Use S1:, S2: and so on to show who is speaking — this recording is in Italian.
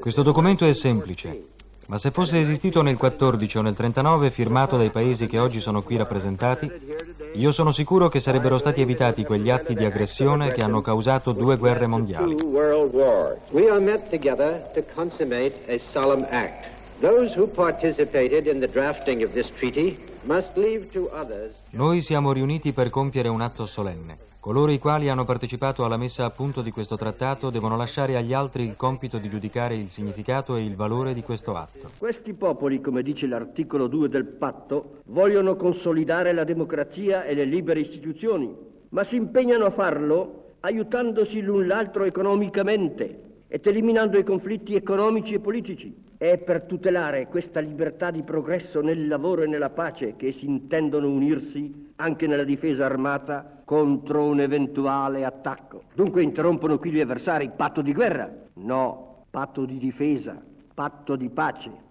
S1: Questo documento è semplice, ma se fosse esistito nel 14 o nel 39 firmato dai paesi che oggi sono qui rappresentati, io sono sicuro che sarebbero stati evitati quegli atti di aggressione che hanno causato due guerre mondiali.
S2: two world wars.
S3: We are met together to consummate a solemn act. Those who participated in the drafting of this treaty must leave to others
S1: Noi siamo riuniti per compiere un atto solenne. Coloro i quali hanno partecipato alla messa a punto di questo trattato devono lasciare agli altri il compito di giudicare il significato e il valore di questo atto.
S4: Questi popoli, come dice l'articolo 2 del patto, vogliono consolidare la democrazia e le libere istituzioni, ma si impegnano a farlo aiutandosi l'un l'altro economicamente ed eliminando i conflitti economici e politici. È per tutelare questa libertà di progresso nel lavoro e nella pace che si intendono unirsi anche nella difesa armata contro un eventuale attacco. Dunque interrompono qui gli avversari patto di guerra? No, patto di difesa, patto di pace.